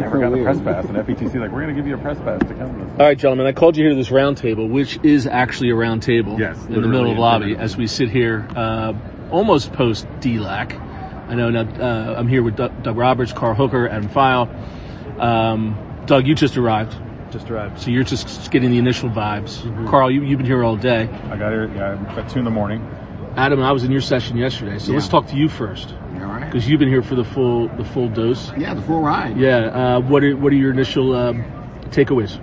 never so got weird. a press pass, and FETC like we're going to give you a press pass to come. to this. All right, gentlemen, I called you here to this round table, which is actually a round table Yes, in the middle of the lobby as we sit here, uh, almost post DLAC. I know uh, I'm here with Doug, Doug Roberts, Carl Hooker, Adam Phyall. Um, Doug, you just arrived, Just arrived. so you're just getting the initial vibes. Mm-hmm. Carl, you, you've been here all day. I got here yeah, at two in the morning. Adam, I was in your session yesterday, so let's talk to you first You all right? Because you've been here for the full the full dose. Yeah, the full ride. Yeah. Uh, what are what are your initial um, takeaways?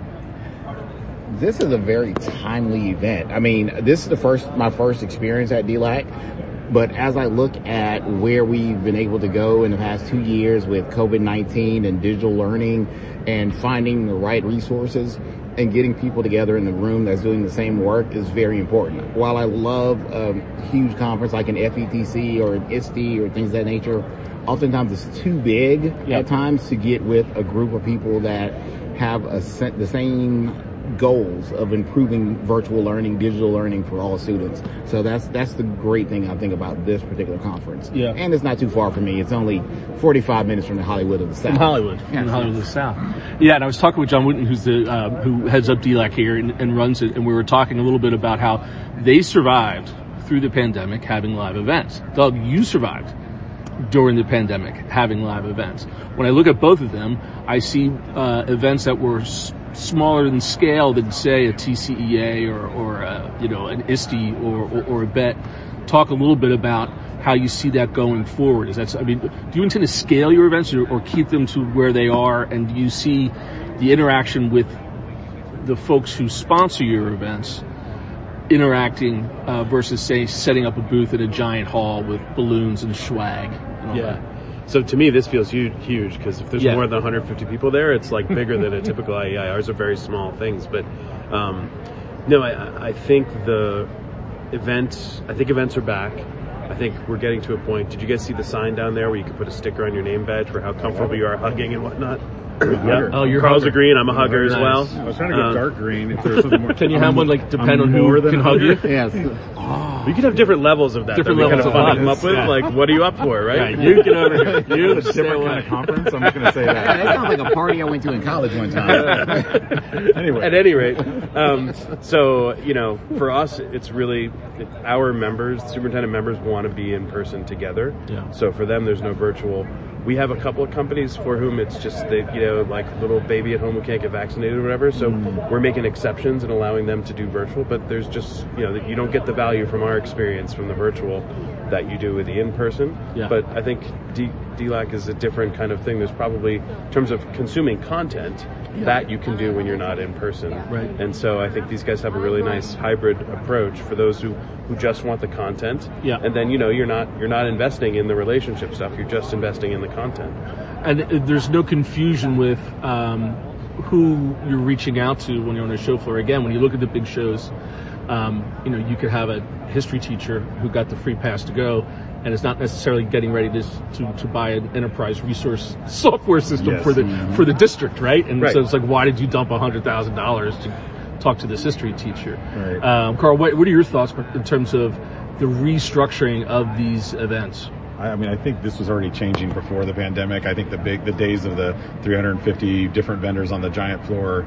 This is a very timely event. I mean, this is the first, my first experience at DLAC. But as I look at where we've been able to go in the past two years with COVID-19 and digital learning and finding the right resources and getting people together in the room that's doing the same work is very important. While I love a huge conference like an FETC or an ISTE or things of that nature, oftentimes it's too big Yeah. at times to get with a group of people that have a, the same goals of improving virtual learning, digital learning for all students. So that's that's the great thing I think about this particular conference. Yeah. And it's not too far from me. It's only 45 minutes from the Hollywood of the South. Hollywood, Yeah. Hollywood of the South. Yeah, and I was talking with John Wooten, who's the uh, who heads up DLAC here and, and runs it, and we were talking a little bit about how they survived through the pandemic having live events. Doug, you survived during the pandemic having live events. When I look at both of them, I see uh, events that were s- smaller in scale than say a TCEA or, or uh, you know an ISTE or, or, or a BET. Talk a little bit about how you see that going forward. Is that I mean, do you intend to scale your events or, or keep them to where they are? And do you see the interaction with the folks who sponsor your events interacting uh, versus say setting up a booth at a giant hall with balloons and swag and all Yeah. that? So to me, this feels huge, huge because if there's Yeah. more than 150 people there, it's like bigger than a typical IEI. Ours are very small things, but um, no, I, I think the event. I think events are back. I think we're getting to a point. Did you guys see the sign down there where you could put a sticker on your name badge for how comfortable you are hugging and whatnot? yeah. Oh, you're Carl's hugger. a green. I'm a hugger as Nice. well. I was trying to get Um, dark green. If there was something more, Can you I'm have one like depend I'm on who than can hug you? hugger. Yes. You could have different levels of that. Different That'd levels kind of of fun come up with. yeah. Like, what are you up for, right? Yeah, you get over here. You It's a stay different kind of conference. I'm just going to say Yeah, that. that sounds like a party I went to in college one time. anyway, At any rate, um, so you know, for us, it's really our members, superintendent members, want to be in person together. Yeah. So for them, there's no virtual. We have a couple of companies for whom it's just they, you know, like little baby at home who can't get vaccinated or whatever. So Mm. we're making exceptions and allowing them to do virtual. But there's just you know that you don't get the value from our experience from the virtual that you do with the in person. Yeah. But I think D- DLAC is a different kind of thing. There's probably in terms of consuming content that you can do when you're not in person. Right. And so I think these guys have a really nice hybrid approach for those who, who just want the content. Yeah. And then you know you're not you're not investing in the relationship stuff. You're just investing in the content. And there's no confusion with um, who you're reaching out to when you're on a show floor. Again, when you look at the big shows, um, you know, you could have a history teacher who got the free pass to go and is not necessarily getting ready to, to, to buy an enterprise resource software system Yes. for the, for the district, right? And Right. so it's like, why did you dump hundred thousand dollars to talk to this history teacher? Right. Um, Carl, what, what are your thoughts in terms of the restructuring of these events? I mean, I think this was already changing before the pandemic. I think the big, the days of the 350 different vendors on the giant floor,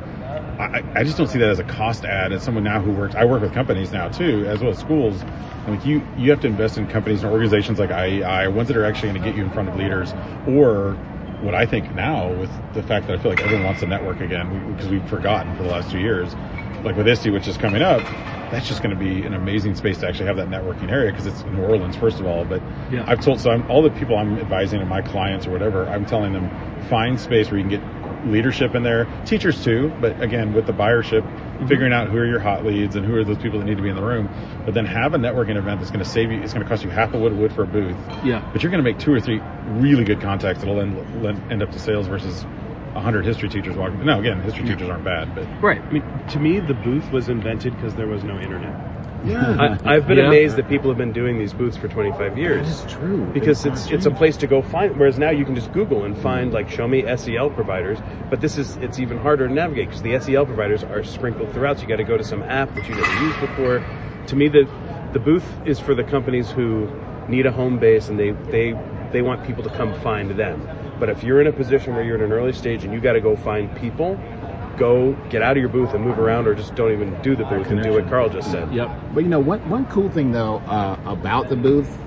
I, I- just don't see that as a cost add. As someone now who works, I work with companies now too, as well as schools. Mean, you, you have to invest in companies and organizations like IEI, ones that are actually going to get you in front of leaders or what I think now with the fact that I feel like everyone wants to network again because we've forgotten for the last two years, like with ISTE, which is coming up, that's just going to be an amazing space to actually have that networking area because it's New Orleans, first of all. But Yeah. I've told, so I'm, all the people I'm advising and my clients or whatever, I'm telling them find space where you can get leadership in there, teachers too, but again, with the buyership, Mm-hmm. figuring out who are your hot leads and who are those people that need to be in the room, but then have a networking event that's going to save you, it's going to cost you half a wood of wood for a booth. Yeah. But you're going to make two or three really good contacts that'll end, end up to sales versus a hundred history teachers walking. No, again, history teachers aren't bad, but Right. I mean, to me, the booth was invented because there was no internet. Yeah. I, I've been Yeah. amazed that people have been doing these booths for 25 years. That's true. because it's it's a place to go find. Whereas now you can just Google and find like show me SEL providers. But this is it's even harder to navigate because the SEL providers are sprinkled throughout. So you got to go to some app that you never used before. To me, the the booth is for the companies who need a home base and they they they want people to come find them. But if you're in a position where you're at an early stage and you got to go find people, go get out of your booth and move around, or just don't even do the booth and do what Carl just said. Yep. But you know, one one cool thing though uh, about the booth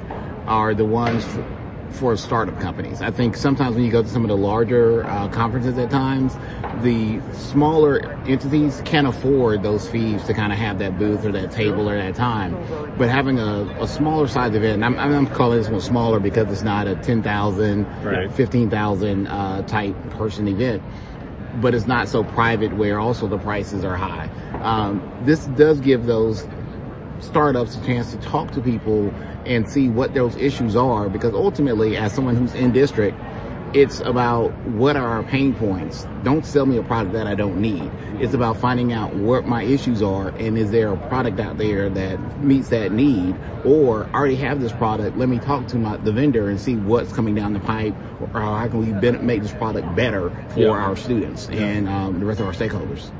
are the ones for, for startup companies. I think sometimes when you go to some of the larger uh, conferences at times, the smaller entities can't afford those fees to kind of have that booth or that table or that time. But having a, a smaller size event, and I'm, I'm calling this one smaller because it's not a 10,000, Right. 15,000 uh, type person event but it's not so private where also the prices are high. Um, this does give those startups a chance to talk to people and see what those issues are because ultimately as someone who's in district it's about what are our pain points. Don't sell me a product that i don't need. It's about finding out what my issues are and is there a product out there that meets that need or I already have this product. Let me talk to my the vendor and see what's coming down the pipe or how can we make this product better for Yeah. our students and um, the rest of our stakeholders.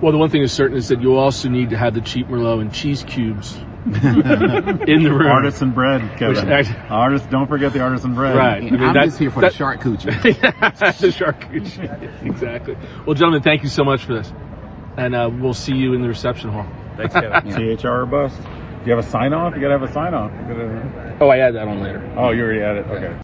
Well, the one thing is certain is that you also need to have the cheap Merlot and cheese cubes in the room. Artisan bread, Kevin. Which act- Artist, don't forget the artisan bread. Right. I mean, i'm that- just here for that- the shark coochie the charcuterie. exactly. Well, gentlemen, thank you so much for this. And uh, we'll see you in the reception hall. Thanks, Kevin. CHR or bust. Do you have a sign off? You gotta have a sign off. Gotta- Oh, I add that on later. Oh, you already had it. Okay.